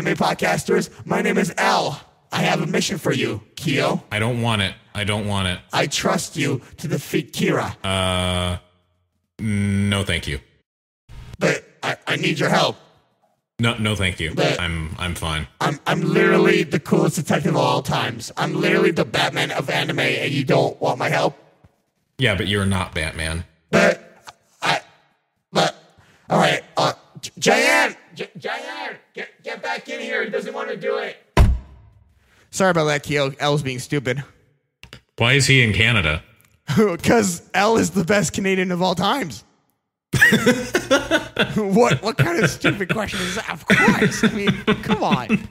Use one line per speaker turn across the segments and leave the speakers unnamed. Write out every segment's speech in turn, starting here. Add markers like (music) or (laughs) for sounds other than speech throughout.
anime podcasters. My name is L. I have a mission for you, Kyo.
I don't want it. I don't want it.
I trust you to defeat Kira,
Uh, no, thank you.
but I, I need your help.
No, no, thank you.
But-
I'm I'm fine.
I'm I'm literally the coolest detective of all times. I'm literally the Batman of anime, and you don't want my help.
Yeah, but you're not Batman.
But I, but all right, uh, J- J- Jayan, get get back in here. He doesn't want to do it. Sorry about that, Keo. L's being stupid.
Why is he in Canada? (laughs)
Because L is the best Canadian of all times. (laughs) what what kind of stupid question is that? Of course. I mean, come on.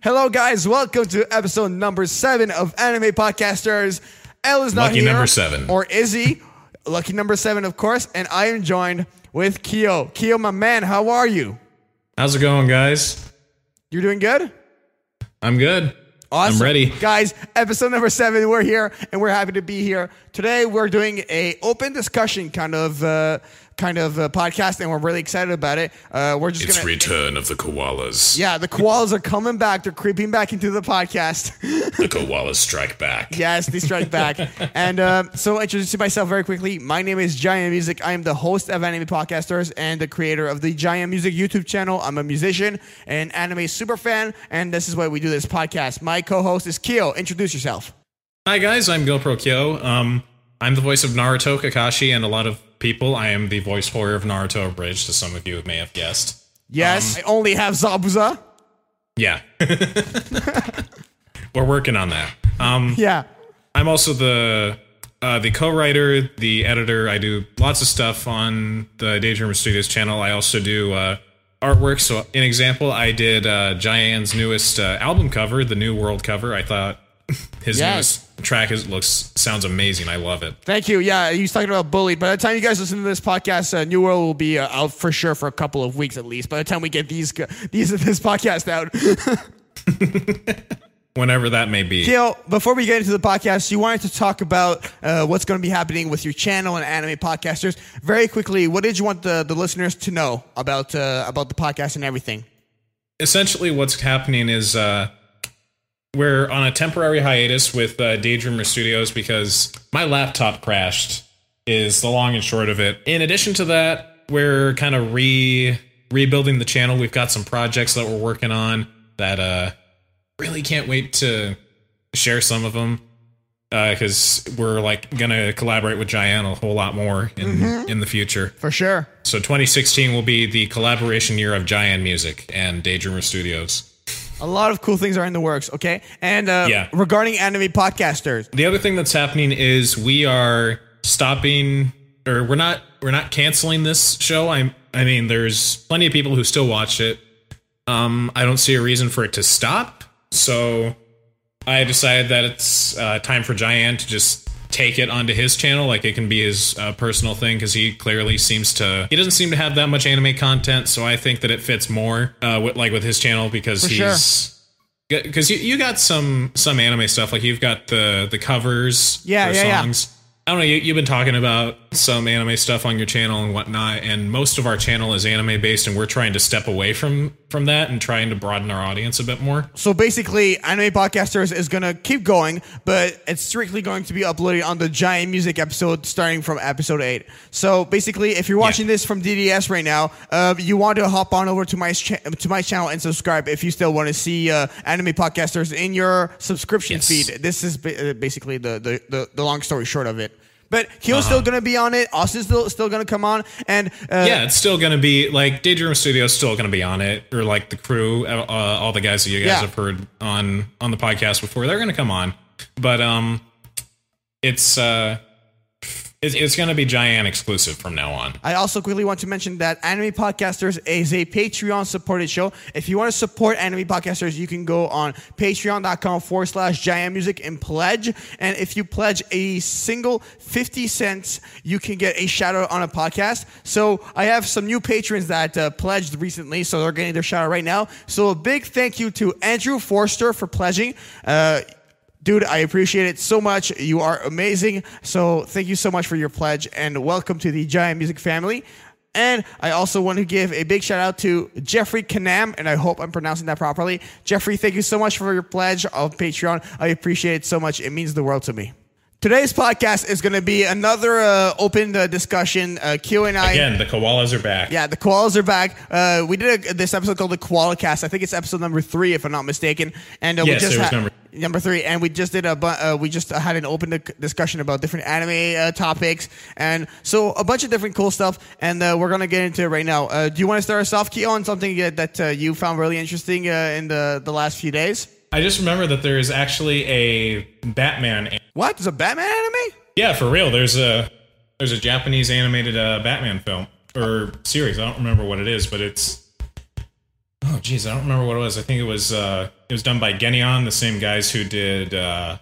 Hello, guys. Welcome to episode number seven of Anime Podcasters. L is not
Lucky
here.
number seven.
Or is he? Lucky number seven, of course. And I am joined with Keo. Keo, my man, how are you?
How's it going, guys?
You're doing good?
I'm good.
Awesome.
I'm ready.
Guys, episode number seven, we're here and we're happy to be here. Today we're doing a open discussion kind of uh, kind of uh, podcast and we're really excited about it. Uh, we're just gonna
return of the koalas.
Yeah, the koalas are coming back. They're creeping back into the podcast. (laughs)
The koalas strike back.
yes, they strike back. (laughs) and um, so, introducing myself very quickly. My name is Giant Music. I am the host of Anime Podcasters and the creator of the Giant Music YouTube channel. I'm a musician and anime super fan, and this is why we do this podcast. My co-host is Kyo. Introduce yourself.
Hi guys, I'm GoPro Kyo. Um, I'm the voice of Naruto, Kakashi, and a lot of people. I am the voice for of Naruto Abridged, as some of you may have guessed.
Yes, I only have Zabuza.
Yeah. (laughs) We're working on that. Um,
Yeah.
I'm also the uh, the co-writer, the editor. I do lots of stuff on the Daydreamer Studios channel. I also do uh, artwork. So, an example, I did uh, Giant's newest uh, album cover, the New World cover. I thought (laughs) his
Yes.
newest track is looks sounds amazing. I love it.
Thank you. Yeah, he's talking about bullied. By the time you guys listen to this podcast, uh, New World will be uh, out for sure for a couple of weeks at least. By the time we get these these (laughs) this podcast out, (laughs)
Whenever that may be.
Kyo, before we get into the podcast, you wanted to talk about uh, what's going to be happening with your channel and anime podcasters. Very quickly, what did you want the, the listeners to know about uh, about the podcast and everything?
essentially what's happening is uh, we're on a temporary hiatus with uh, Daydreamer Studios because my laptop crashed. Is the long and short of it. In addition to that, we're kind of re rebuilding the channel. We've got some projects that we're working on that uh, really can't wait to share some of them because we're like gonna collaborate with Giant a whole lot more in in the future.
For sure.
So 2016 will be the collaboration year of Giant Music and Daydreamer Studios.
A lot of cool things are in the works. Okay, and uh,
Yeah.
regarding anime podcasters,
The other thing that's happening is we are stopping or we're not we're not canceling this show. I'm I mean there's plenty of people who still watch it. Um I don't see a reason for it to stop. So I decided that it's uh, time for Giant to just take it onto his channel like it can be his uh, personal thing because he clearly seems to he doesn't seem to have that much anime content so i think that it fits more uh with, like with his channel because
For
he's because you, you got some some anime stuff like you've got the the covers
Yeah,
for
yeah, yeah.
I don't know you, you've been talking about some anime stuff on your channel and whatnot and most of our channel is anime based and we're trying to step away from from that and trying to broaden our audience a bit more
So basically, Anime Podcasters is going to keep going, but it's strictly going to be uploaded on the Giant Music episode starting from episode 8. So basically, if you're watching this from DDS right now, uh, you want to hop on over to my cha- to my channel and subscribe if you still want to see uh, Anime Podcasters in your subscription
Yes.
feed. This is ba- uh, basically the, the, the, the long story short of it. But Kyo's still going to be on it. Austin's still, still going to come on. And uh,
yeah, it's still going to be like Daydream Studios still going to be on it, or like the crew, uh, uh, all the guys that you guys
Yeah.
have heard on on the podcast before, they're going to come on. But um, it's uh, it's, it's going to be Giant exclusive from now on.
I also quickly want to mention that Anime Podcasters is a Patreon supported show. If you want to support Anime Podcasters, you can go on patreon.com forward slash giant music and pledge. And if you pledge a single 50 cents, you can get a shout out on a podcast. So I have some new patrons that uh, pledged recently, so they're getting their shout out right now. So a big thank you to Andrew Forster for pledging. Uh, Dude, I appreciate it so much. You are amazing. So thank you so much for your pledge and welcome to the Giant Music family. And I also want to give a big shout out to Jeffrey Canam, and I hope I'm pronouncing that properly. Jeffrey, thank you so much for your pledge of Patreon. I appreciate it so much. It means the world to me. Today's podcast is going to be another uh, open uh, discussion. Uh, Q and I.
Again, the koalas are back.
Yeah, the koalas are back. Uh, we did a, this episode called the Koala Cast. I think it's episode number three, if I'm not mistaken. And uh,
Yes,
we just
it was
had-
number-
number three, and we just did a bu- uh, we just had an open discussion about different anime uh, topics, and so a bunch of different cool stuff. And uh, we're gonna get into it right now. Uh, do you want to start us off, Keo, on something uh, that uh, you found really interesting uh, in the the last few days?
I just remember that there is actually a Batman.
What? There's a Batman anime?
Yeah, for real. There's a there's a Japanese animated uh, Batman film or series. I don't remember what it is, but it's oh geez, I don't remember what it was. I think it was uh, it was done by Genion, the same guys who did uh,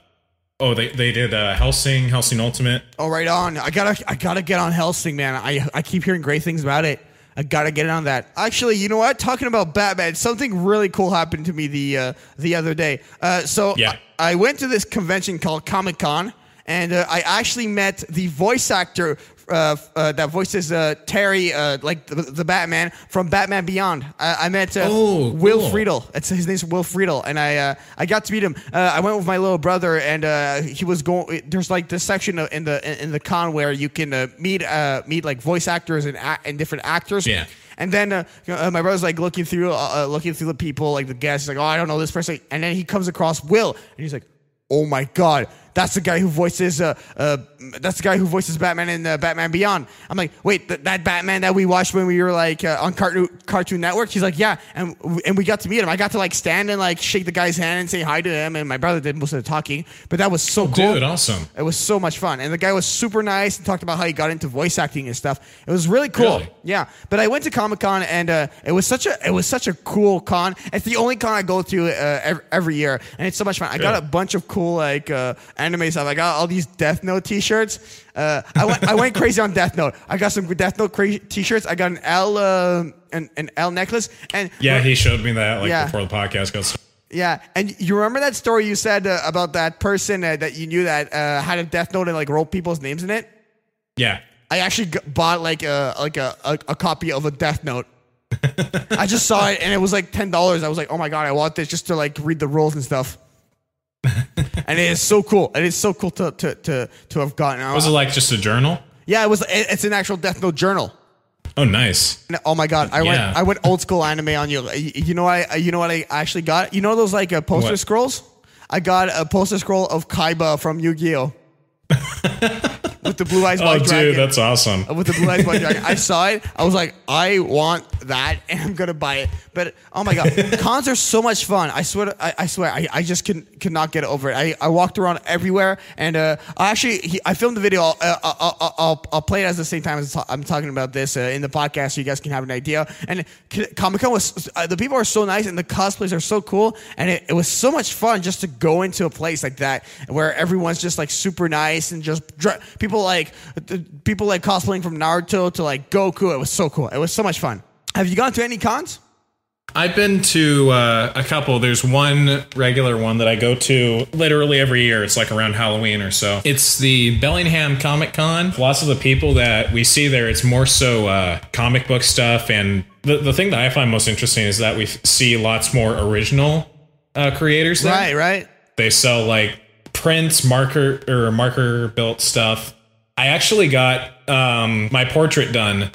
oh they they did uh, Hellsing, Hellsing Ultimate.
Oh, right on. I gotta, I gotta get on Hellsing, man. I, I keep hearing great things about it. I gotta get on that. Actually, you know what? Talking about Batman, something really cool happened to me the uh, the other day. Uh, so
Yeah.
I, I went to this convention called Comic Con, and uh, I actually met the voice actor. Uh, uh, that voices uh, Terry, uh, like the, the Batman from Batman Beyond. I, I met uh,
Oh,
Will
cool.
Friedle. It's his name's Will Friedle, and I uh, I got to meet him. Uh, I went with my little brother, and uh, he was going. There's like this section in the in the con where you can uh, meet uh, meet like voice actors and and different actors.
Yeah.
And then uh, uh, my brother's like looking through uh, looking through the people, like the guests. He's like, oh, I don't know this person. And then he comes across Will, and he's like, oh my god. That's the guy who voices. Uh, uh, that's the guy who voices Batman in uh, Batman Beyond. I'm like, wait, th- that Batman that we watched when we were like uh, on Cartoon Cartoon Network. He's like, yeah, and and we got to meet him. I got to like stand and like shake the guy's hand and say hi to him. And my brother did most of the talking, but that was so cool.
Dude, awesome.
It was so much fun, and the guy was super nice and talked about how he got into voice acting and stuff. It was really cool.
Really?
Yeah, but I went to Comic Con and uh, it was such a it was such a cool con. It's the only con I go to uh, every, every year, and it's so much fun. I got a bunch of cool like uh, anime stuff. I got all these Death Note T-shirts. Uh, I went I went crazy on Death Note. I got some Death Note cra- T-shirts. I got an L uh, an, an L necklace, and
Yeah, he showed me that like
Yeah.
before the podcast got started.
yeah, and you remember that story you said uh, about that person uh, that you knew that uh, had a Death Note and like wrote people's names in it.
Yeah.
I actually g- bought like a like a, a, a copy of a Death Note. I just saw it and it was like ten dollars. I was like, oh my god, I want this just to like read the rules and stuff. And it is so cool. It is so cool to to to, to have gotten. Out.
Was it like just a journal?
yeah, it was. It, it's an actual Death Note journal.
Oh, nice.
Oh my god, I
Yeah.
went I went old school anime on you. You you know I you know what I actually got? You know those like uh, poster
What?
scrolls? I got a poster scroll of Kaiba from Yu-Gi-Oh. (laughs) With the blue eyes
Oh,
white
dude,
dragon.
that's awesome.
with the blue eyes white dragon. I saw it. I was like, I want that, (laughs) and I'm gonna buy it. But oh my god, (laughs) cons are so much fun. I swear, I, I swear, I, I just can could not get over it. I, I walked around everywhere, and uh, I actually he, I filmed the video. I'll, uh, I'll, I'll, I'll, I'll play it at the same time as I'm talking about this uh, in the podcast, so you guys can have an idea. And Comic Con was uh, the people are so nice, and the cosplays are so cool, and it, it was so much fun just to go into a place like that where everyone's just like super nice and just dr- people like people like cosplaying from Naruto to like Goku. It was so cool. It was so much fun. Have you gone to any cons?
I've been to uh, a couple. There's one regular one that I go to literally every year. It's like around Halloween or so. It's the Bellingham Comic Con. Lots of the people that we see there, it's more so uh, comic book stuff. And the, the thing that I find most interesting is that we see lots more original uh, creators there.
Right, right.
They sell like prints, marker or marker built stuff. I actually got um, my portrait done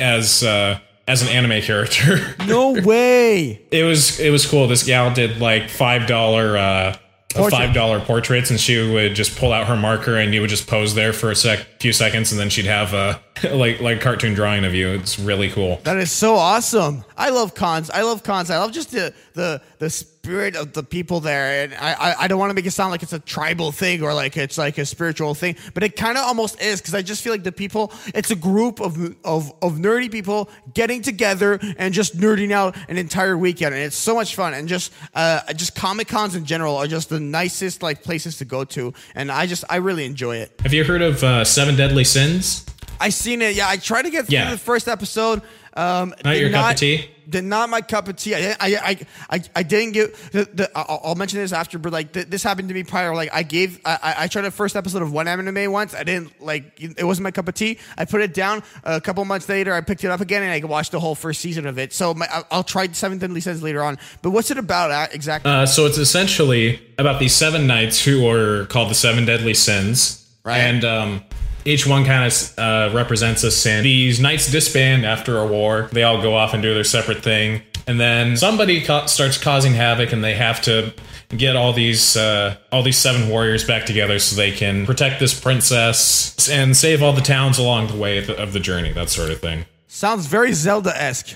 as uh, as an anime character. (laughs)
No way.
it was it was cool. This gal did like five dollar uh, five dollar portraits, and she would just pull out her marker, and you would just pose there for a sec, few seconds, and then she'd have a (laughs) like like cartoon drawing of you. It's really cool.
That is so awesome. I love cons. I love cons. I love just the the the spirit of the people there. And I I, I don't want to make it sound like it's a tribal thing or like it's like a spiritual thing, but it kind of almost is because I just feel like the people. It's a group of of of nerdy people getting together and just nerding out an entire weekend, and it's so much fun. And just uh just comic cons in general are just the nicest like places to go to, and I just I really enjoy it.
Have you heard of uh, Seven Deadly Sins?
I seen it. Yeah, I tried to get through
Yeah.
the first episode. Um,
Not your cup of tea?
Did not my cup of tea. I I I I, I didn't get. The, the, I'll, I'll mention this after, but like th- this happened to me prior. Like I gave. I, I- tried the first episode of one anime once. I didn't like. It wasn't my cup of tea. I put it down. A couple months later, I picked it up again and I watched the whole first season of it. So my, I'll- try Seven Deadly Sins later on. But what's it about uh, exactly?
Uh, so it's essentially about these seven knights who are called the seven deadly sins,
Right.
and um, each one kind of uh, represents a sin. These knights disband after a war. They all go off and do their separate thing, and then somebody ca- starts causing havoc, and they have to get all these uh, all these seven warriors back together so they can protect this princess and save all the towns along the way of the, of the journey. That sort of thing.
Sounds very Zelda esque.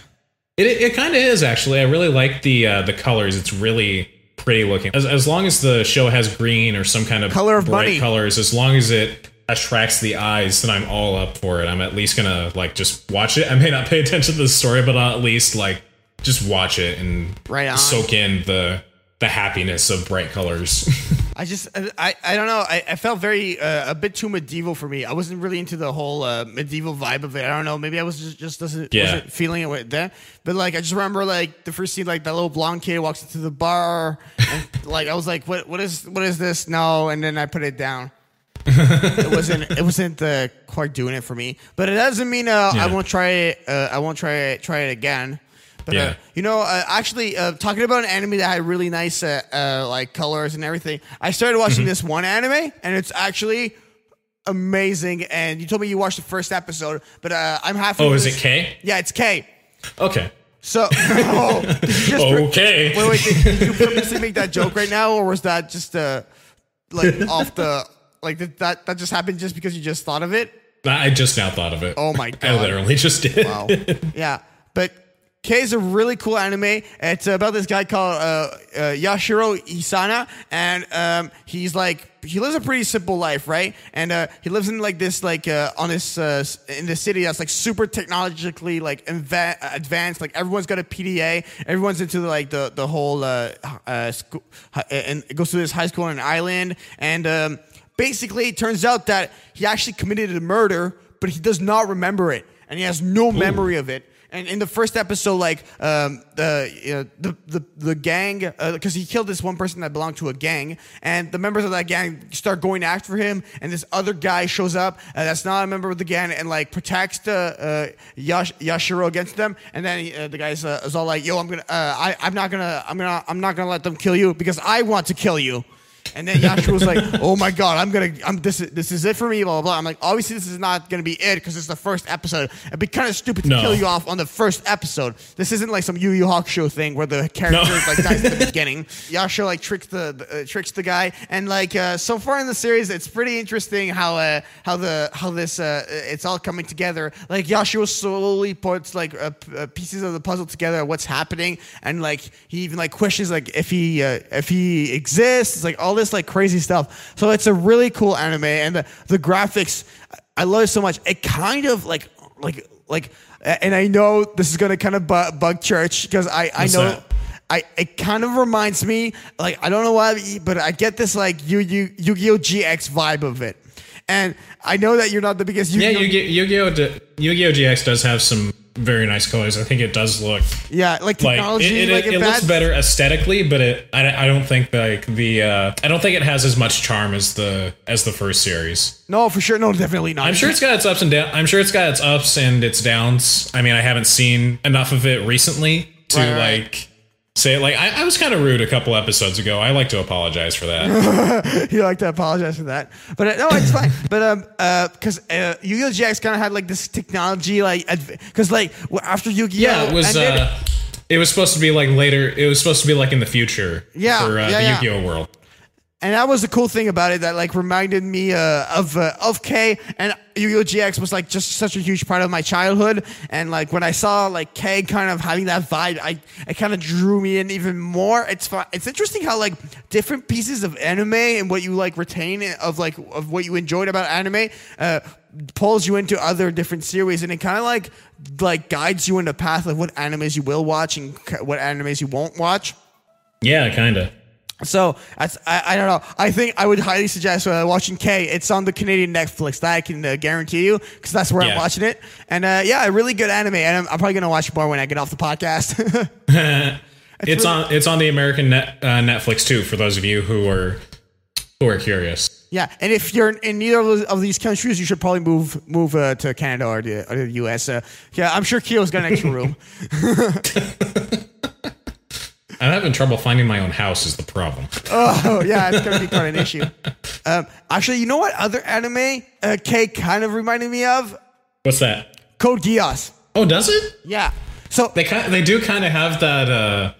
It, it kind of is actually. I really like the uh, the colors. It's really pretty looking. As, as long as the show has green or some kind of
Color of
bright
money.
colors, as long as it attracts the eyes, then I'm all up for it. I'm at least gonna like just watch it. I may not pay attention to the story, but I'll at least like just watch it and
Right on.
soak in the the happiness of bright colors. (laughs)
I just, I, I don't know. I, I felt very, uh, a bit too medieval for me. I wasn't really into the whole uh, medieval vibe of it. I don't know. Maybe I was just, just doesn't,
Yeah.
wasn't feeling it with then. But like, I just remember like the first scene, like that little blonde kid walks into the bar, and (laughs) like I was like, what, what is, what is this? No, and then I put it down. It wasn't, it wasn't uh, quite doing it for me. But it doesn't mean uh, I won't try it. Uh, I won't try it, try it again. But uh,
Yeah.
you know, uh, actually, uh, talking about an anime that had really nice like colors and everything, I started
Mm-hmm.
watching this one anime, and it's actually amazing. And you told me you watched the first episode, but uh, I'm halfway.
oh, is it K?
Yeah, it's K.
Okay.
So, (laughs) oh, did you just
Okay.
wait, wait, did, did you purposely make that joke right now, or was that just uh, like off the like did that that just happened just because you just thought of it?
I just now thought of it.
Oh my (laughs) god.
I literally just did.
Wow. (laughs) yeah, but K is a really cool anime. It's about this guy called uh, uh, Yashiro Isana, and um, he's like he lives a pretty simple life, right? And uh, he lives in like this like uh, on this uh, in this city that's like super technologically like inva- advanced. Like everyone's got a PDA. Everyone's into like the the whole uh, uh, school, and it goes to this high school on an island, and um, basically it turns out that he actually committed a murder, but he does not remember it, and he has no memory of it. And in the first episode, like um, the, you know, the the the gang, because he killed this one person that belonged to a gang, and the members of that gang start going after him, and this other guy shows up uh, that's not a member of the gang, and like protects the uh, Yash, Yashiro against them, and then he, uh, the guy uh, is all like, "Yo, I'm gonna, uh, I, I'm not gonna, I'm gonna, I'm not gonna let them kill you because I want to kill you." And then Yashiro was like, (laughs) "Oh my god, I'm gonna, I'm this, is, this is it for me." Blah blah blah. I'm like, obviously this is not gonna be it because it's the first episode. It'd be kind of stupid to
No.
kill you off on the first episode. This isn't like some Yu Yu Hakusho thing where the character
No.
like dies at the (laughs) beginning. Yashiro like tricks the, the uh, tricks the guy, and like uh, so far in the series, it's pretty interesting how uh, how the how this uh, it's all coming together. Like Yashiro slowly puts like uh, p- uh, pieces of the puzzle together, what's happening, and like he even like questions like if he uh, if he exists, like all this like crazy stuff. So it's a really cool anime, and the, the graphics, I love it so much. It kind of like like like, and I know this is gonna kind of bu- bug church because I I
What's
know.
that?
I it kind of reminds me like I don't know why, but I get this like Yu Yu Yu-Gi-Oh GX vibe of it, and I know that you're not the biggest
Yeah,
Yu-Gi-Oh.
Yu-Gi- Yu-Gi-Oh! Yu-Gi-Oh! GX does have some very nice colors. I think it does look
yeah, like
like
technology,
it, it,
like
it, looks better aesthetically, but it I, I don't think like the uh, I don't think it has as much charm as the as the first series.
No, for sure, no, definitely not.
I'm sure it's got its ups and downs. I'm sure it's got its ups and its downs. I mean, I haven't seen enough of it recently to
Right, right.
like say it like I, I was kind of rude a couple episodes ago. I like to apologize for that. (laughs)
you like to apologize for that, but uh, no, it's fine. But um, uh, because uh, Yu-Gi-Oh GX kind of had like this technology, like, because like after Yu-Gi-Oh,
yeah, it was.
ended-
Uh, it was supposed to be like later. It was supposed to be like in the future.
Yeah,
for uh,
yeah,
the
yeah.
Yu-Gi-Oh world.
And that was the cool thing about it that like reminded me uh, of uh, of K and Yu-Gi-Oh! GX was like just such a huge part of my childhood. And like when I saw like K kind of having that vibe I it kind of drew me in even more. It's fun it's interesting how like different pieces of anime and what you like retain of like of what you enjoyed about anime uh, pulls you into other different series. And it kind of like like guides you in the path of what animes you will watch and what animes you won't watch.
Yeah, kind of.
So I, I don't know. I think I would highly suggest uh, watching K. It's on the Canadian Netflix. That I can uh, guarantee you because that's where I'm watching it. And uh, yeah, a really good anime. And I'm, I'm probably gonna watch more when I get off the podcast. (laughs) (laughs)
It's on it's on the American net, uh, Netflix too. For those of you who are who are curious.
yeah, and if you're in neither of these countries, you should probably move move uh, to Canada or the, or the U.S. Uh, yeah, I'm sure Kyo's got an extra room. (laughs)
I'm having trouble finding my own house. Is the problem?
oh yeah, it's gonna be quite an (laughs) issue. Um, actually, you know what other anime uh, K kind of reminded me of?
What's that?
Code Geass.
Oh, does it?
Yeah. So
They kind they do kind of have that uh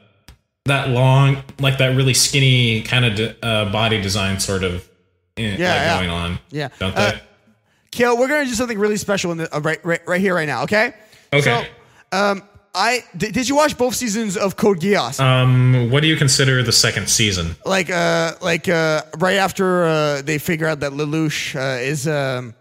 that long like that really skinny kind of de- uh, body design sort of eh, like,
yeah.
going on.
Yeah.
don't
Uh,
they?
Kyo, we're gonna do something really special in the, uh, right, right, right here, right now. Okay.
Okay.
So, um, I did, did you watch both seasons of Code Geass?
um, what do you consider the second season?
like, uh, like uh, right after uh, they figure out that Lelouch uh, is um,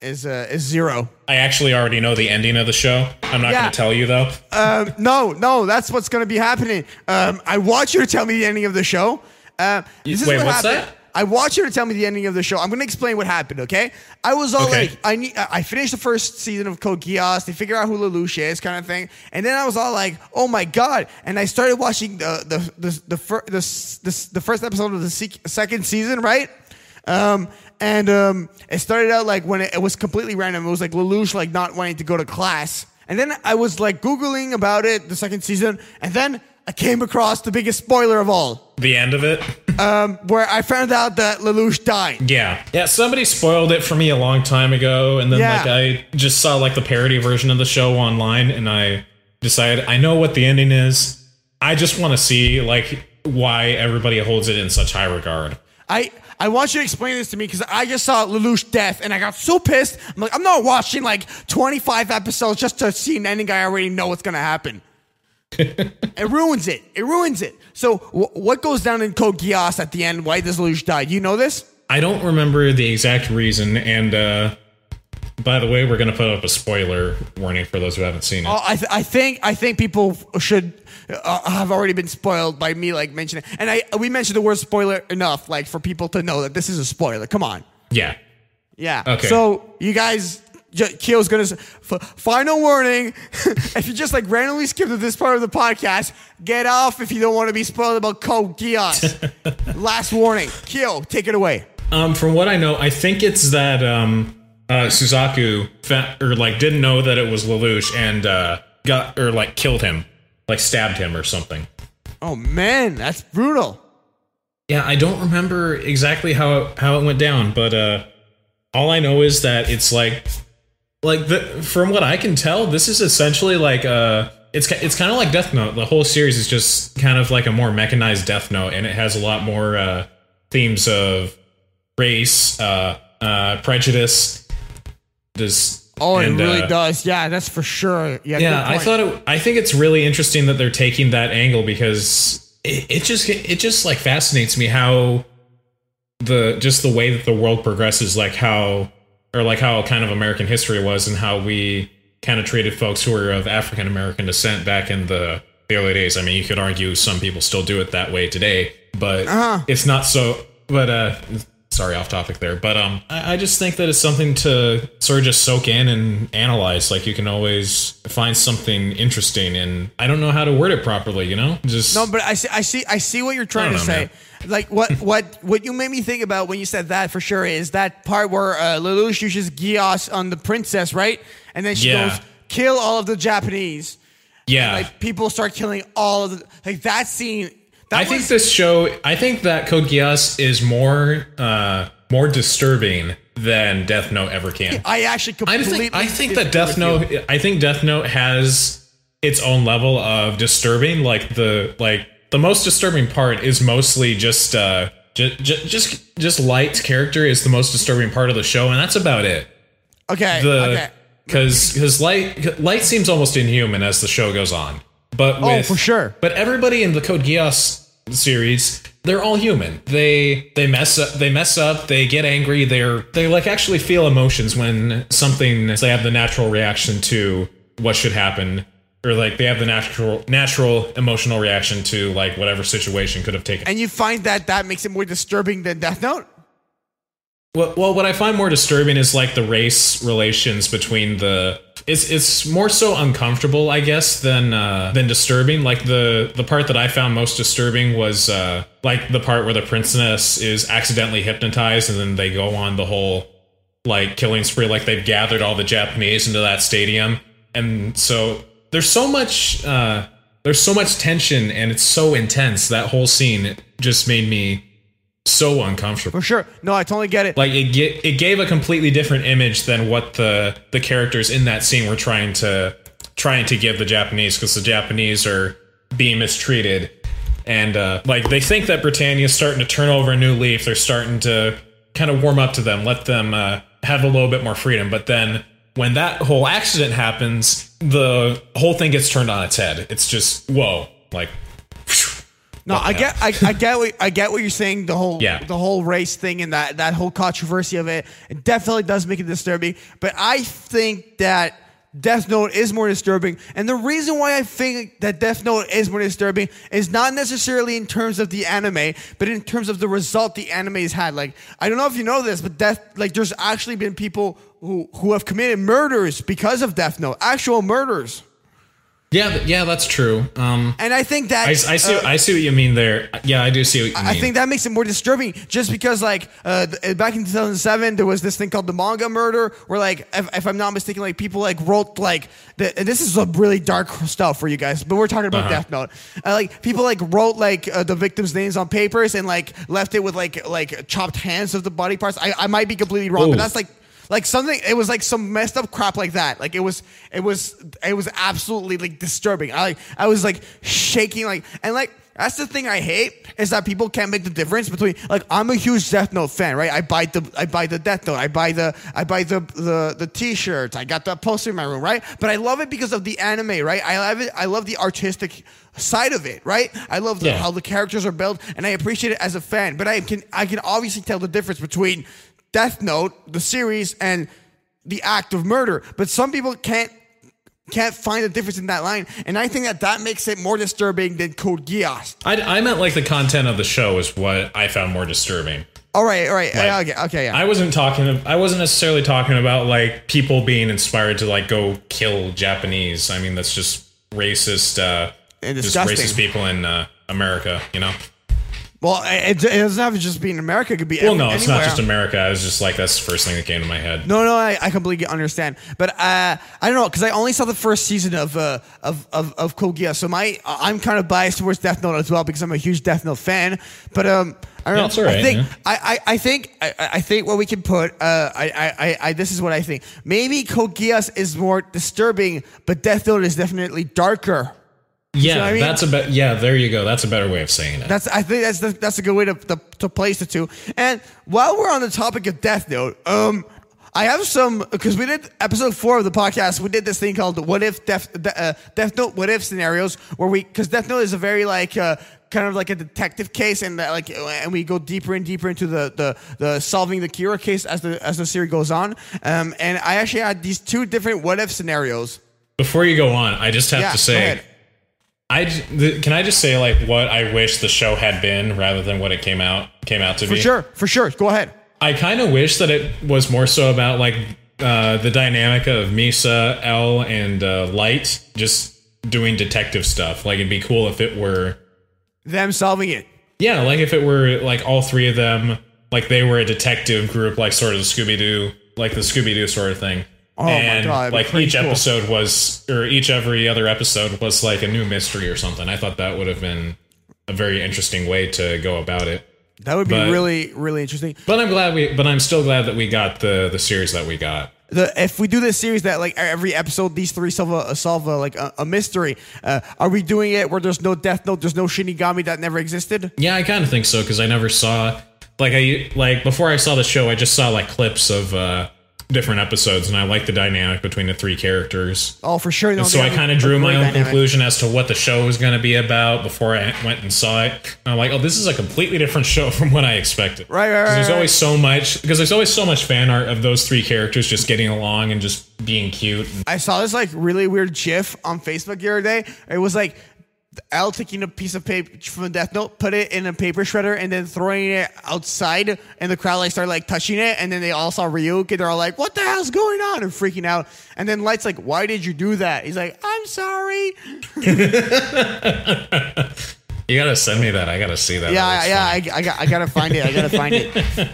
is uh, is zero.
I actually already know the ending of the show. I'm not
Yeah.
going to tell you though.
Um, no, no, that's what's gonna be happening. Um, I want you to tell me the ending of the show. Uh, this is
wait,
what
what's
happened.
that?
I want you to tell me the ending of the show. I'm going to explain what happened. Okay, I was all
Okay.
like, I need, I finished the first season of Code Geass. They figure out who Lelouch is, kind of thing, and then I was all like, oh my god! And I started watching the the the the, fir- the, the, the first episode of the sec- second season, right? Um, and um, it started out like when it, it was completely random. It was like Lelouch like not wanting to go to class, and then I was like googling about it, the second season, and then I came across the biggest spoiler of all,
The end of it.
Um, where I found out that Lelouch died.
Yeah. Yeah, somebody spoiled it for me a long time ago and then
Yeah.
like I just saw like the parody version of the show online and I decided I know what the ending is. I just want to see like why everybody holds it in such high regard.
I I want you to explain this to me because I just saw Lelouch death and I got so pissed. I'm like, I'm not watching like 25 episodes just to see an ending. I already know what's gonna happen. (laughs) it ruins it. It ruins it. So wh- what goes down in Code Geass at the end? Why does Lelouch die? You know this?
I don't remember the exact reason and uh by the way, we're going to put up a spoiler warning for those who haven't seen it.
Oh, I, th- I think I think people should uh, have already been spoiled by me like mentioning. And I we mentioned the word spoiler enough like for people to know that this is a spoiler. Come on.
Yeah.
Yeah.
Okay.
So you guys, Keel's gonna. final warning: (laughs) if you just like randomly skip to this part of the podcast, get off if you don't want to be spoiled about Code Geass. (laughs) Last warning: Keel, take it away.
Um, from what I know, I think it's that um, uh, Suzaku fa- or like didn't know that it was Lelouch and uh, got or like killed him, like stabbed him or something.
Oh man, that's brutal.
Yeah, I don't remember exactly how it, how it went down, but uh, all I know is that it's like like the from what I can tell, this is essentially like uh it's it's kind of like Death Note. The whole series is just kind of like a more mechanized Death Note, and it has a lot more uh, themes of race, uh, uh, prejudice. Does
Oh,
and,
it really
uh,
does. Yeah, that's for sure. Yeah.
yeah, I thought it. I think it's really interesting that they're taking that angle because it, it just it just like fascinates me how the just the way that the world progresses, like how or like how kind of American history was and how we kind of treated folks who were of African American descent back in the, the early days. I mean, you could argue some people still do it that way today, but
Uh-huh.
it's not so. But uh, sorry, off topic there. But um, I, I just think that it's something to sort of just soak in and analyze. Like you can always find something interesting, and I don't know how to word it properly. You know, just
No, but I see, I see, I see what you're trying to
know,
say.
man.
Like what, (laughs) what, what you made me think about when you said that for sure is that part where uh, Lelouch uses Geass on the princess, right? And then she
Yeah.
goes kill all of the Japanese.
yeah.
Like people start killing all of the like that scene. That
I
was,
think this show. I think that Code Geass is more uh, more disturbing than Death Note ever can.
I actually
I
completely.
think I think that Death
with you.
Note. I think Death Note has its own level of disturbing. Like the like the most disturbing part is mostly just uh just just just Light's character is the most disturbing part of the show, and that's about it.
Okay.
The
okay.
because because Light Light seems almost inhuman as the show goes on. But
Oh, for sure.
But everybody in the Code Geass series, they're all human. They they mess up. They mess up. They get angry. They're they like actually feel emotions when something. They have the natural reaction to what should happen or like they have the natural natural emotional reaction to like whatever situation could have taken.
And you find that that makes it more disturbing than Death Note.
Well, well, what I find more disturbing is like the race relations between the. It's it's more so uncomfortable, I guess, than uh, than disturbing. Like the the part that I found most disturbing was uh, like the part where the princess is accidentally hypnotized, and then they go on the whole like killing spree. Like they've gathered all the Japanese into that stadium, and so there's so much uh, there's so much tension, and it's so intense. That whole scene just made me so uncomfortable.
For sure. No, I totally get it.
Like it, ge- it gave a completely different image than what the the characters in that scene were trying to trying to give the Japanese because the Japanese are being mistreated and uh, like they think that Britannia's starting to turn over a new leaf. They're starting to kind of warm up to them, let them uh, have a little bit more freedom. But then when that whole accident happens, the whole thing gets turned on its head. It's just whoa, like
No, I get, I, I get what I get what you're saying. The whole,
Yeah.
the whole race thing and that that whole controversy of it, it definitely does make it disturbing. But I think that Death Note is more disturbing, and the reason why I think that Death Note is more disturbing is not necessarily in terms of the anime, but in terms of the result the anime has had. Like, I don't know if you know this, but Death, like, there's actually been people who who have committed murders because of Death Note, actual murders.
Yeah, yeah, that's true. Um,
And I think that
I, I see,
uh,
I see what you mean there. Yeah, I do see what you mean.
I think that makes it more disturbing just because, like, uh, th- back in 2007, there was this thing called the manga murder, where, like, if, if I'm not mistaken, like, people, like, wrote, like, the, this is a really dark stuff for you guys, but we're talking about
Uh-huh.
Death Note. Uh, like, people, like, wrote, like, uh, the victims' names on papers and, like, left it with, like, like chopped hands of the body parts. I, I might be completely wrong, but that's, like, like something it was like some messed up crap like that like it was it was it was absolutely like disturbing i like i was like shaking like and like that's the thing I hate is that people can't make the difference between like I'm a huge Death Note fan, right? I buy the I buy the Death Note, I buy the I buy the the the T-shirts, I got the poster in my room, right? But I love it because of the anime, right? I love it. I love the artistic side of it, right? I love the,
Yeah.
how the characters are built, and I appreciate it as a fan. But I can I can obviously tell the difference between Death Note, the series, and the act of murder. But some people can't can't find a difference in that line, and I think that that makes it more disturbing than Code Geass.
I, I meant like the content of the show is what I found more disturbing.
All right, all right,
Like,
okay, okay, yeah.
I wasn't talking. I wasn't necessarily talking about like people being inspired to like go kill Japanese. I mean, that's just racist. Uh, just racist people in uh, America. You know.
Well, it, it doesn't have to just be in America; it could be
Well,
any-
no, it's
anywhere.
not just America. I was just like that's the first thing that came to my head.
No, no, I, I completely understand, but uh, I don't know because I only saw the first season of uh, of of of Geass, so my I'm kind of biased towards Death Note as well because I'm a huge Death Note fan. But um, I don't
Yeah,
know.
all
I think
yeah.
I, I I think I, I think what we can put uh, I, I I this is what I think. Maybe Geass is more disturbing, but Death Note is definitely darker.
Yeah,
what I mean?
that's a bet. Yeah, there you go. That's a better way of saying it.
That's I think that's the, that's a good way to, to to place the two. And while we're on the topic of Death Note, um, I have some because we did episode four of the podcast. We did this thing called "What If Death uh, Death Note What If scenarios," where we because Death Note is a very like. Uh, Kind of like a detective case, and like, and we go deeper and deeper into the, the the solving the Kira case as the as the series goes on. Um, and I actually had these two different what if scenarios.
Before you go on, I just have
Yeah,
to say. I can I just say like what I wish the show had been rather than what it came out came out to
For
be.
For sure, for sure. Go ahead.
I kind of wish that it was more so about like uh, the dynamic of Misa, L, and uh, Light just doing detective stuff. Like it'd be cool if it were,
Them solving it.
yeah, like if it were like all three of them, like they were a detective group, like sort of the Scooby Doo, like the Scooby Doo sort of thing.
Oh my
and
God,
like each
cool.
episode was, or each every other episode was like a new mystery or something. I thought that would have been a very interesting way to go about it.
That would be
But-
really, really interesting.
But I'm glad we, but I'm still glad that we got the the series that we got.
The if we do this series that like every episode these three solve a solve a, like a, a mystery, uh, are we doing it where there's no Death Note, there's no Shinigami that never existed?
Yeah, I kind of think so because I never saw like I like before I saw the show, I just saw like clips of uh different episodes, and I like the dynamic between the three characters.
Oh, for sure.
And so I kind of drew my own
dynamic.
conclusion as to what the show was going to be about before I went and saw it. And I'm like, oh, this is a completely different show (laughs) from what I expected.
Right, right,
'Cause There's
right,
always so much because there's always so much fan art of those three characters just getting along and just being cute.
I saw this like really weird GIF on Facebook the other day. It was like L taking a piece of paper from Death Note, put it in a paper shredder, and then throwing it outside, and the crowd like started like touching it, and then they all saw Ryuk, and they're all like, "What the hell's going on?" and freaking out. And then Light's like, "Why did you do that?" He's like, "I'm sorry." (laughs)
you gotta send me that. I gotta see that.
Yeah,
That
yeah, I, I, got, I gotta find it. I gotta find it.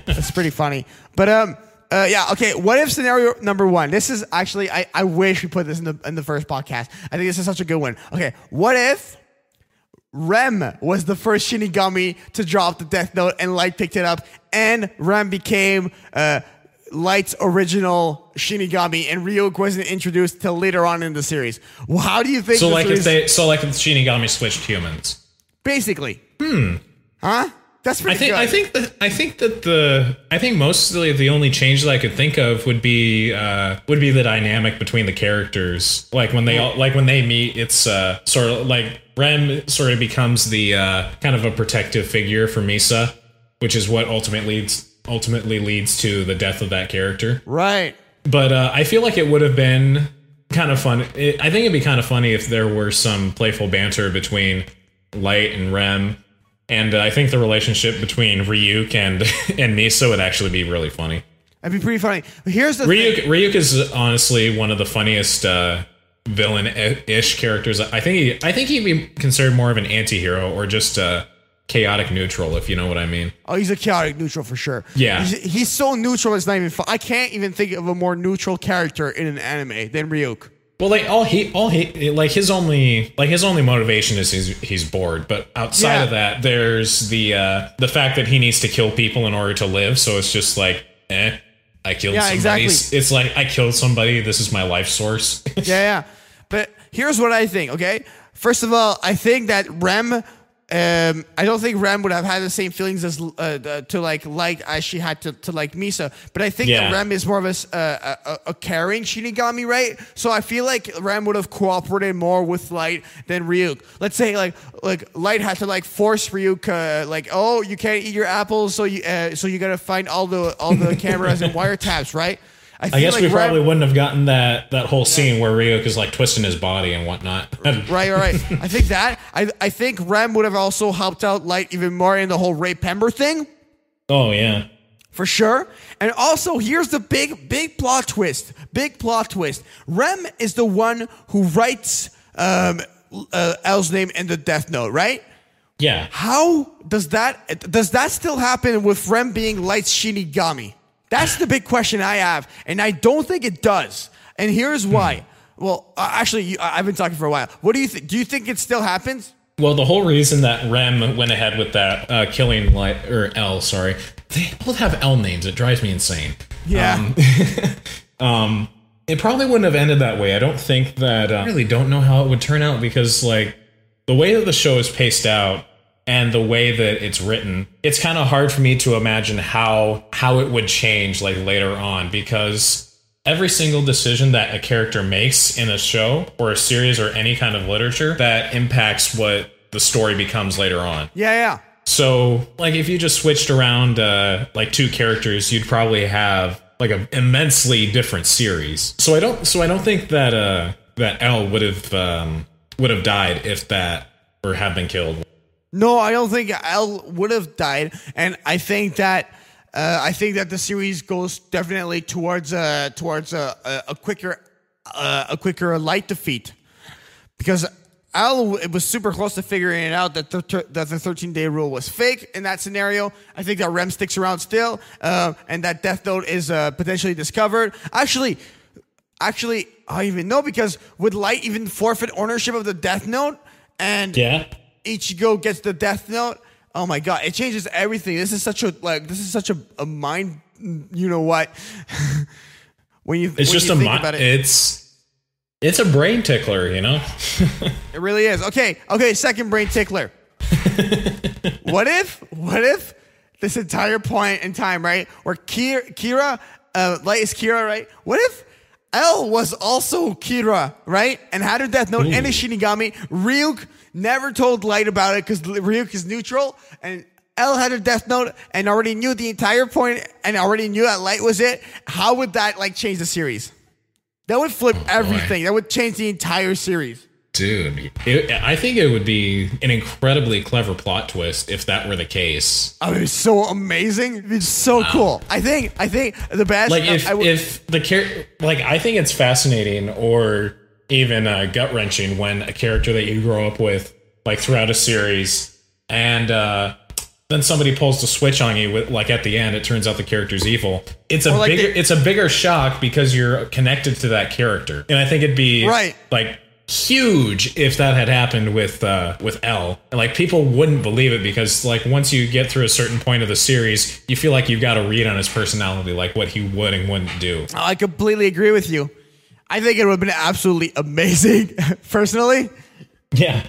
It's pretty funny. But um, uh, yeah, okay. What if scenario number one? This is actually I, I wish we put this in the in the first podcast. I think this is such a good one. Okay, what if Rem was the first Shinigami to drop the Death Note and Light picked it up, and Rem became uh, Light's original Shinigami, and Ryuk wasn't introduced till later on in the series. Well, how do you think?
So like if they so like if Shinigami switched humans.
basically, hmm, huh? That's
I think
good.
I think that I think that the I think mostly the only change that I could think of would be uh, would be the dynamic between the characters. Like when they all like when they meet, it's uh, sort of like Rem sort of becomes the uh, kind of a protective figure for Misa, which is what ultimately leads ultimately leads to the death of that character.
right.
But uh, I feel like it would have been kind of fun. It, I think it'd be kind of funny if there were some playful banter between Light and Rem. And uh, I think the relationship between Ryuk and (laughs) and Misa would actually be really funny.
That'd be pretty funny. But here's the
Ryuk
thing.
Ryuk is honestly one of the funniest uh, villain-ish characters. I think he I think he'd be considered more of an anti-hero or just uh, chaotic neutral, if you know what I mean.
Oh, he's a chaotic neutral for sure.
Yeah.
He's, he's so neutral, it's not even fun. I can't even think of a more neutral character in an anime than Ryuk.
Well, like all he, all he, like his only, like his only motivation is he's he's bored. But outside
Yeah.
of that, there's the uh the fact that he needs to kill people in order to live. So it's just like, eh, I killed
Yeah,
somebody.
exactly.
It's like I killed somebody. This is my life source. (laughs)
yeah, yeah. But here's what I think, okay? First of all, I think that Rem, um, I don't think Rem would have had the same feelings as uh, uh, to like like as she had to, to like Misa. But I think
Yeah.
that Rem is more of a, uh, a, a, a caring Shinigami, right? So I feel like Rem would have cooperated more with Light than Ryuk. Let's say like like Light had to like force Ryuk, uh, like oh you can't eat your apples, so you uh, so you gotta find all the all the cameras and wiretaps, right?
I
feel
guess
like
we
Rem-
probably wouldn't have gotten that that whole scene where Ryuk is like twisting his body and whatnot.
Right, right. (laughs) I think that. I, I think Rem would have also helped out Light even more in the whole Raye Penber thing,
oh yeah.
for sure. And also, here's the big, big plot twist. Big plot twist. Rem is the one who writes um, uh, L's name in the Death Note, right?
Yeah.
How does that does that still happen with Rem being Light's Shinigami? That's the big question I have, and I don't think it does. And here's why. Well, uh, actually, you, I've been talking for a while. What do you think? Do you think it still happens?
Well, the whole reason that Rem went ahead with that uh, killing light or L, sorry, they both have L names. It drives me insane.
Yeah.
Um, (laughs) um, it probably wouldn't have ended that way. I don't think that. Uh, I really don't know how it would turn out because, like, the way that the show is paced out and the way that it's written, it's kind of hard for me to imagine how how it would change like later on because every single decision that a character makes in a show or a series or any kind of literature that impacts what the story becomes later on.
Yeah, yeah.
So, like, if you just switched around uh, like two characters, you'd probably have like an immensely different series. So I don't. So I don't think that uh, that L would have um, would have died if that or have been killed.
No, I don't think L would have died, and I think that uh, I think that the series goes definitely towards uh, towards a, a, a quicker uh, a quicker light defeat because L it was super close to figuring it out that the that the 13 day rule was fake in that scenario. I think that Rem sticks around still, uh, and that Death Note is uh, potentially discovered. Actually, actually, I even know because would Light even forfeit ownership of the Death Note? And
Yeah.
Ichigo gets the Death Note. Oh my god, it changes everything. This is such a like this is such a, a mind. You know what? (laughs) when you
It's
when
just
you
a
think
mi-
about it,
it's it's a brain tickler, you know. (laughs)
it really is. Okay, okay. Second brain tickler. (laughs) what if? What if this entire point in time, right, where Kira, Kira uh, Light is Kira, right? What if L was also Kira, right? And had her Death Note and a Shinigami. Ryuk never told Light about it because Ryuk is neutral, and L had a Death Note and already knew the entire point and already knew that Light was it. How would that like change the series? That would flip oh, everything. That would change the entire series.
Dude, it, I think it would be an incredibly clever plot twist if that were the case.
I mean, it's so amazing. It's so cool. I think. I think the best.
Like if
I would-
if the char- like I think it's fascinating or even uh, gut wrenching when a character that you grow up with like throughout a series and uh, then somebody pulls the switch on you with like at the end it turns out the character's evil. It's a
like,
bigger
they-
it's a bigger shock because you're connected to that character. And I think it'd be
Right.
like huge if that had happened with uh with L. And, like people wouldn't believe it because like once you get through a certain point of the series, you feel like you've got to read on his personality like what he would and wouldn't do.
I completely agree with you. I think it would have been absolutely amazing. (laughs) Personally,
Yeah.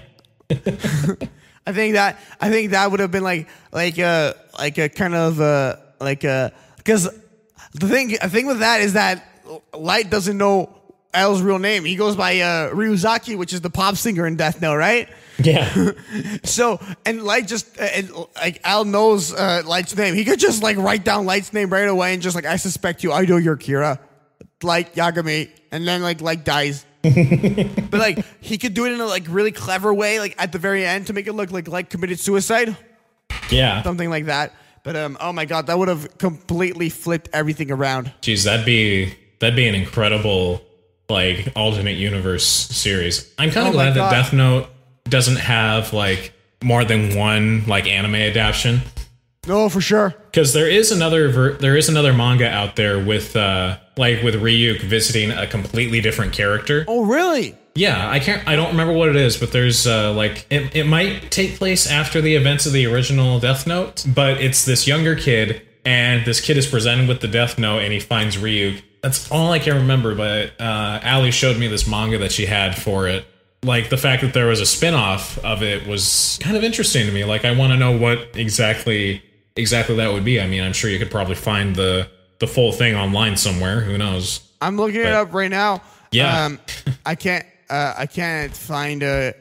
(laughs)
I think that I think that would have been like like a like a kind of uh like a because the thing the thing with that is that Light doesn't know L's real name. He goes by uh, Ryuzaki, which is the pop singer in Death Note, right?
Yeah. (laughs)
So and Light just uh, and like L knows uh, Light's name. He could just like write down Light's name right away and just like I suspect you. I know you're Kira, Light Yagami, and then like Light dies. (laughs) but like he could do it in a like really clever way, like at the very end to make it look like Light committed suicide,
Yeah.
something like that. But um, oh my god, that would have completely flipped everything around.
Jeez, that'd be that'd be an incredible like alternate universe series. I'm kind
Oh
of
my
glad that Death Note doesn't have like more than one like anime adaptation
No, for sure.
because there is another ver- there is another manga out there with uh like with Ryuk visiting a completely different character.
Oh really?
Yeah, I can't. I don't remember what it is, but there's uh, like it, it might take place after the events of the original Death Note, but it's this younger kid, and this kid is presented with the Death Note, and he finds Ryuk. That's all I can remember. But uh, Ali showed me this manga that she had for it. Like the fact that there was a spin-off of it was kind of interesting to me. Like I want to know what exactly exactly that would be. I mean, I'm sure you could probably find the the full thing online somewhere. Who knows?
I'm looking it up right now.
Yeah.
Um, (laughs) I can't. Uh, I can't find a.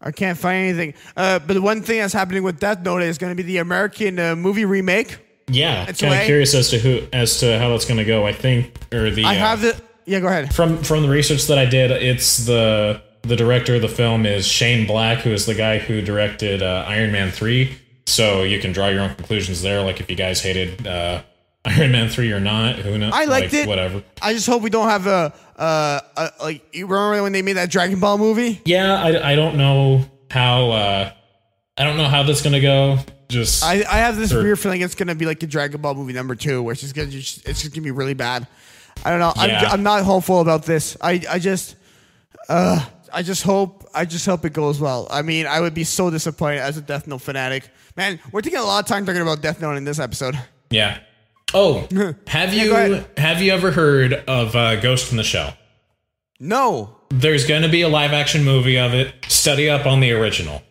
I can't find anything. Uh, but the one thing that's happening with Death Note is going to be the American uh, movie remake.
Yeah, kind of curious as to who as to how that's going to go. I think, or the
I
uh,
have the. Yeah, go ahead.
from from the research that I did, it's the the director of the film is Shane Black, who is the guy who directed uh, Iron Man three. So you can draw your own conclusions there. Like if you guys hated uh, (laughs) Iron Man three or not, who knows?
I liked
like,
it.
Whatever.
I just hope we don't have a. Uh, a like you remember when they made that Dragon Ball movie?
Yeah, I, I don't know how uh, I don't know how that's going to go. Just
I, I have this weird feeling it's gonna be like the Dragon Ball movie number two, which is gonna just it's just gonna be really bad. I don't know.
Yeah.
I'm, I'm not hopeful about this. I I just uh I just hope I just hope it goes well. I mean, I would be so disappointed as a Death Note fanatic. Man, we're taking a lot of time talking about Death Note in this episode.
yeah. Oh, (laughs) have
Yeah,
you have you ever heard of uh, Ghost in the Shell?
No.
There's going to be a live action movie of it. Study up on the original.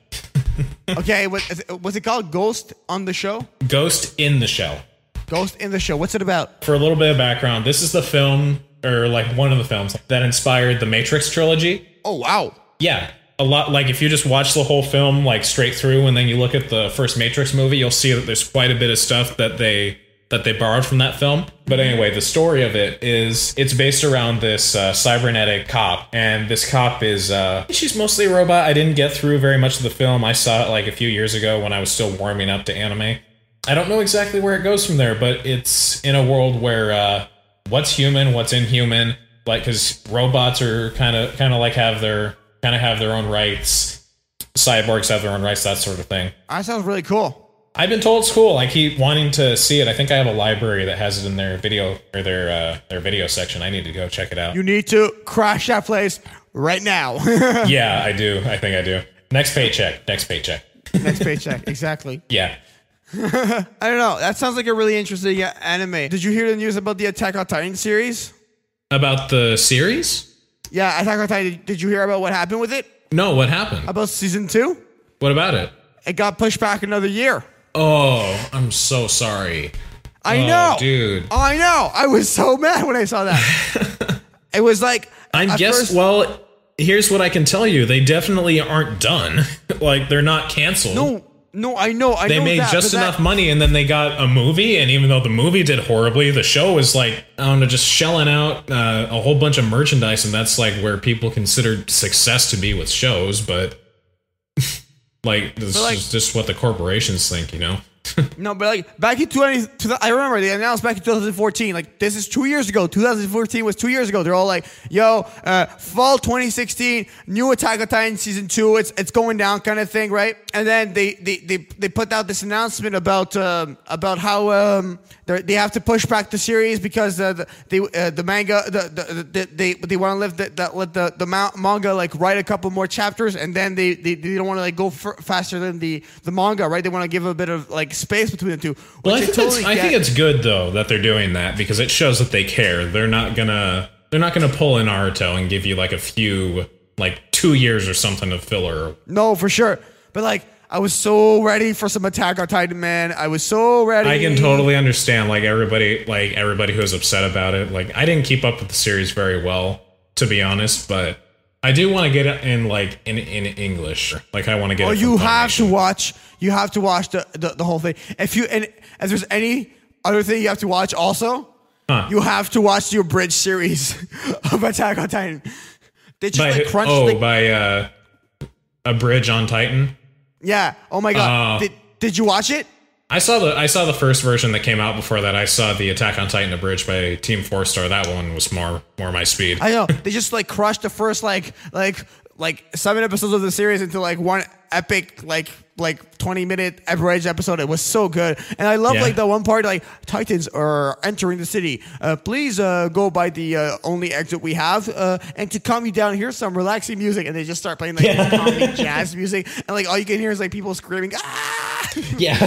Okay, what, was it called Ghost on the show?
Ghost in the Shell.
Ghost in the show. What's it about?
For a little bit of background, this is the film, or like one of the films, that inspired the Matrix trilogy.
Oh wow.
Yeah. A lot like if you just watch the whole film like straight through and then you look at the first Matrix movie, you'll see that there's quite a bit of stuff that they that they borrowed from that film. But anyway, the story of it is it's based around this uh, cybernetic cop, and this cop is uh, she's mostly a robot. I didn't get through very much of the film. I saw it like a few years ago when I was still warming up to anime. I don't know exactly where it goes from there, but it's in a world where uh, what's human, what's inhuman, like because robots are kind of kind of like have their kind of have their own rights. Cyborgs have their own rights, that sort of thing.
That sounds really cool.
I've been told it's cool. I keep wanting to see it. I think I have a library that has it in their video or their uh, their video section. I need to go check it out.
You need to crash that place right now. (laughs)
yeah, I do. I think I do. Next paycheck. Next paycheck.
Next (laughs) paycheck. Exactly.
Yeah. (laughs)
I don't know. That sounds like a really interesting uh, anime. Did you hear the news about the Attack on Titan series?
About the series?
Yeah, Attack on Titan. Did you hear about what happened with it?
No. What happened?
About season two?
What about it?
It got pushed back another year.
Oh, I'm so sorry.
I
Oh,
know,
dude.
Oh, I know. I was so (laughs) mad when I saw that. (laughs) it was like
I guess.
first-
well, here's what I can tell you: they definitely aren't done. (laughs) like they're not canceled.
no, no. I know. I
they
know
made
that,
just
but that-
enough money, and then they got a movie. And even though the movie did horribly, the show was like I don't know, just shelling out uh, a whole bunch of merchandise, and that's like where people consider success to be with shows. But like this
like-
is just what the corporations think, you know.
No, but like back in 20, 2000 I remember they announced back in 2014. Like this is two years ago. 2014 was two years ago. They're all like, "Yo, uh, fall 2016, new Attack on Titan season two. It's it's going down, kind of thing, right?" And then they they they, they put out this announcement about um, about how um, they have to push back the series because uh, the they, uh, the manga the, the, the, they they want to the, the let the the manga like write a couple more chapters and then they they, they don't want to like go f- faster than the the manga, right? They want to give a bit of like space between the two.
Well, I think,
totally
it's, I think it's good though that they're doing that because it shows that they care. They're not gonna they're not gonna pull in Naruto and give you like a few like two years or something of filler.
no for sure. But like I was so ready for some Attack on Titan, man. I was so ready.
I can totally understand like everybody like everybody who's upset about it. Like I didn't keep up with the series very well to be honest, but I do want to get it in like in in English. Like I want to get.
Oh, you have to watch. You have to watch the, the, the whole thing. If you and if there's any other thing you have to watch, also,
Huh.
you have to watch your bridge series (laughs) of Attack on Titan. They just
by
like crunch.
oh
the,
by uh, a bridge on Titan.
yeah. Oh my god.
Oh.
did, did you watch it?
I saw the I saw the first version that came out before that. I saw the Attack on Titan abridged by Team Four Star. That one was more more my speed.
I know. they just like crushed the first like like like seven episodes of the series into like one epic like like 20 minute average episode it was so good and i love
Yeah.
like the one part like titans are entering the city uh, please uh, go by the uh, only exit we have uh, and to calm you down here's some relaxing music and they just start playing like (laughs) calming jazz music and like all you can hear is like people screaming ah (laughs)
yeah,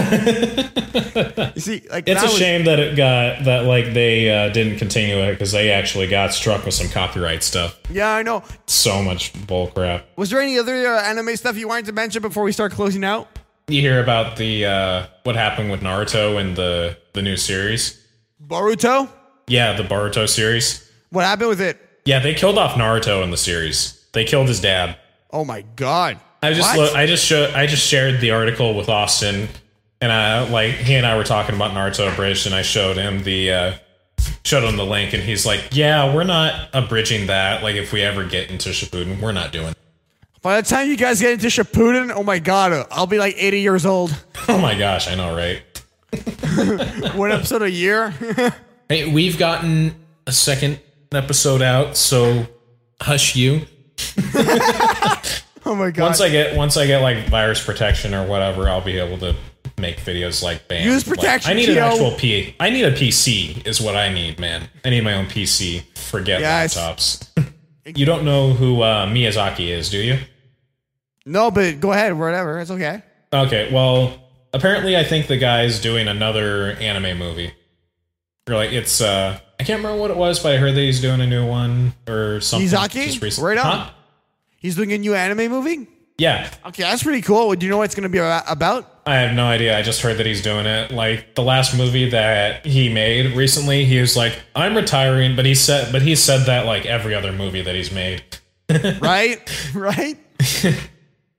you see like
it's a
was-
shame that it got that like they uh, didn't continue it because they actually got struck with some copyright stuff.
yeah i know
So much bullcrap.
was there any other uh, anime stuff you wanted to mention before we start closing out
You hear about the uh, what happened with Naruto in the the new series?
boruto
Yeah, the Boruto series.
what happened with it
Yeah, they killed off Naruto in the series. They killed his dad.
oh my god
I just lo- I just showed I just shared the article with Austin, and I like he and I were talking about Naruto abridged, and I showed him the uh, showed him the link, and he's like, "Yeah, we're not abridging that. Like, if we ever get into Shippuden, we're not doing." it."
By the time you guys get into Shippuden, oh my god, I'll be like 80 years old. (laughs)
Oh my gosh, I know, right? (laughs)
One episode a year. (laughs)
Hey, we've gotten a second episode out, so hush you.
Oh my god.
Once I get once I get like virus protection or whatever, I'll be able to make videos like bam.
Use
Like,
protection,
I need an
Gio.
actual P. I need a PC. Is what I need, man. I need my own PC. Forget
Yes.
laptops. (laughs) you don't know who uh, Miyazaki is, do you?
no, but go ahead, whatever. It's okay.
Okay, well, apparently I think the guy's doing another anime movie. Or like it's uh I can't remember what it was, but I heard that he's doing a new one or something.
Miyazaki?
just recent-
Right on.
Huh?
He's doing a new anime movie?
Yeah,
Okay, that's pretty cool. Do you know what it's going to be about?
I have no idea. I just heard that he's doing it. Like the last movie that he made recently, he was like, "I'm retiring," but he said, but he said that like every other movie that he's made. (laughs)
Right? right? (laughs)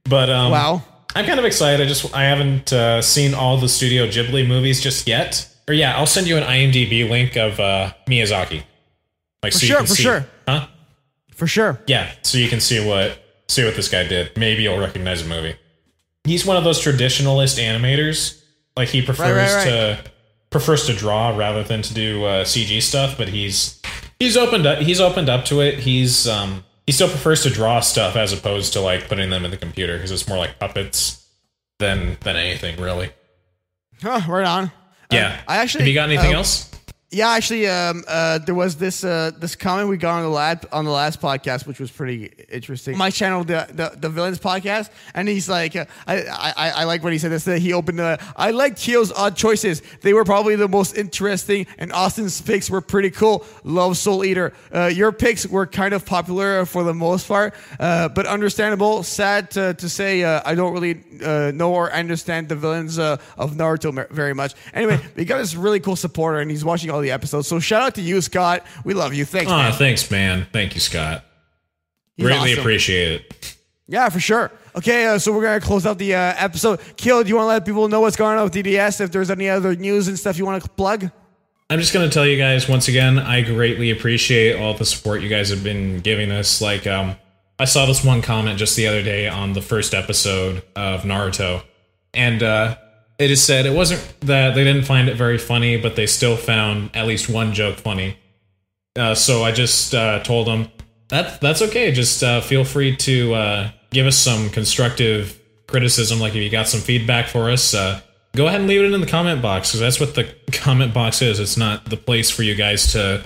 But um,
Wow.
I'm kind of excited. I just I haven't uh, seen all the Studio Ghibli movies just yet. Or yeah, I'll send you an IMDb link of uh, Miyazaki. Like
For
so you
sure,
can
for
see,
sure.
huh?
For sure.
Yeah, so you can see what see what this guy did. Maybe you'll recognize the movie. He's one of those traditionalist animators. Like he prefers
right,
to prefers to draw rather than to do uh, CG stuff. But he's he's opened up. He's opened up to it. He's um he still prefers to draw stuff as opposed to like putting them in the computer because it's more like puppets than than anything really.
Huh, right on.
Yeah.
I actually-
have you got anything
uh,
else?
Yeah, actually, um, uh, there was this uh, this comment we got on the lad on the last podcast, which was pretty interesting. My channel, the the, the villains podcast, and he's like, uh, I, I I like what he said. This that he opened the. I like Keo's odd choices. They were probably the most interesting, and Austin's picks were pretty cool. Love Soul Eater. Uh, your picks were kind of popular for the most part, uh, but understandable. Sad to, to say, uh, I don't really know or understand the villains of Naruto very much. Anyway, we got this really cool supporter, and he's watching all the episodes. So shout out to you, Scott. We love you. Thanks,
Ah,
man.
thanks, man. Thank you, Scott.
He's
Greatly
awesome.
appreciate it.
Yeah, for sure. Okay, uh, so we're gonna close out the uh, episode. Kill, do you want to let people know what's going on with DDS? If there's any other news and stuff you want to plug?
I'm just gonna tell you guys once again, I greatly appreciate all the support you guys have been giving us. Like, um, I saw this one comment just the other day on the first episode of Naruto, and uh, it just said it wasn't that they didn't find it very funny, but they still found at least one joke funny. Uh, so I just uh, told them that that's okay. Just uh, feel free to uh, give us some constructive criticism. Like if you got some feedback for us, uh, go ahead and leave it in the comment box because that's what the (laughs) comment box is. It's not the place for you guys to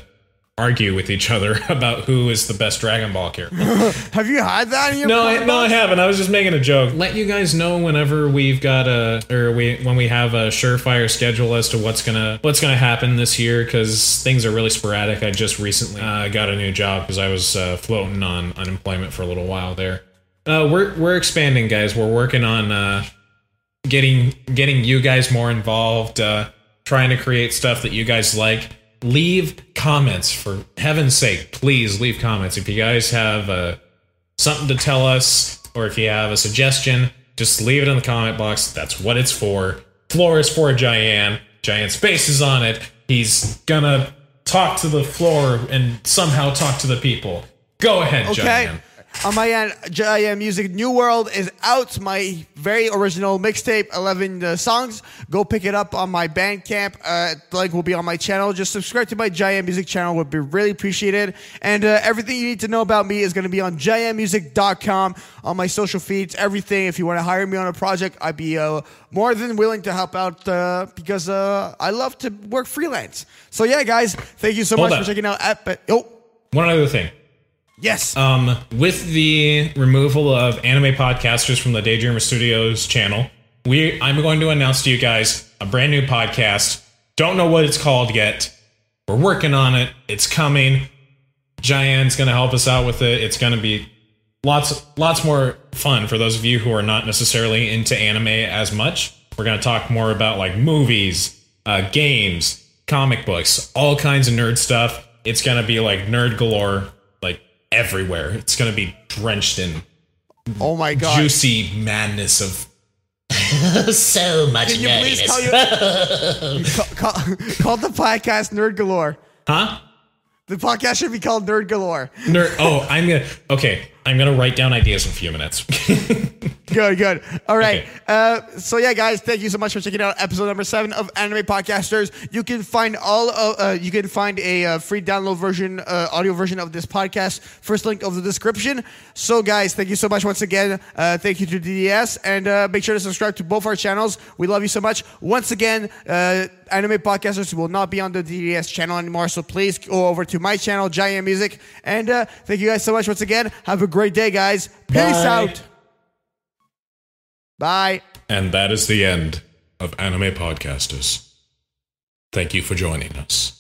argue with each other (laughs) about who is the best Dragon Ball character. (laughs)
Have you had that in your
No, I, no, I haven't. I was just making a joke. Let you guys know whenever we've got a or we when we have a surefire schedule as to what's gonna what's gonna happen this year because things are really sporadic. I just recently uh, got a new job because I was uh, floating on unemployment for a little while there. Uh, we're we're expanding, guys. We're working on uh, getting getting you guys more involved. Uh, trying to create stuff that you guys like. Leave comments for heaven's sake. Please leave comments if you guys have uh, something to tell us or if you have a suggestion, just leave it in the comment box. That's what it's for. Floor is for Giant. Giant Space is on it. He's gonna talk to the floor and somehow talk to the people. Go ahead,
Okay.
Giant.
On my end, JIM Music New World is out. My very original mixtape, 11 uh, songs. Go pick it up on my Bandcamp. Uh, the link will be on my channel. Just subscribe to my JIM Music channel would be really appreciated. And uh, everything you need to know about me is going to be on jimmusic.com, on my social feeds, everything. If you want to hire me on a project, I'd be uh, more than willing to help out uh, because uh, I love to work freelance. So yeah, guys, thank you so
Hold
much
up.
for checking out. Ep- oh,
One other thing.
Yes.
Um, with the removal of anime podcasters from the Daydreamer Studios channel, we I'm going to announce to you guys a brand new podcast. Don't know what it's called yet. We're working on it. It's coming. Giant's going to help us out with it. It's going to be lots lots more fun for those of you who are not necessarily into anime as much. We're going to talk more about like movies, uh, games, comic books, all kinds of nerd stuff. It's going to be like nerd galore, everywhere. It's going to be drenched in
oh my God.
juicy madness of. (laughs)
so much
Can you please
nerdiness.
call, your, (laughs) call, call, call the podcast Nerd Galore?
Huh?
The podcast should be called Nerd Galore.
Nerd. Oh, I'm gonna. Okay, I'm gonna write down ideas in a few minutes. (laughs)
Good, good. All right.
Okay.
Uh, so yeah, guys, thank you so much for checking out episode number seven of Anime Podcasters. You can find all of, uh, you can find a uh, free download version, uh, audio version of this podcast. First link of the description. So guys, thank you so much once again. Uh, thank you to DDS and uh, make sure to subscribe to both our channels. We love you so much. Once again, uh, Anime Podcasters will not be on the DDS channel anymore. So please go over to my channel, Giant Music. And uh, thank you guys so much once again. Have a great day, guys. Peace
Bye.
out. Bye.
and that is the end of Anime Podcasters. Thank you for joining us.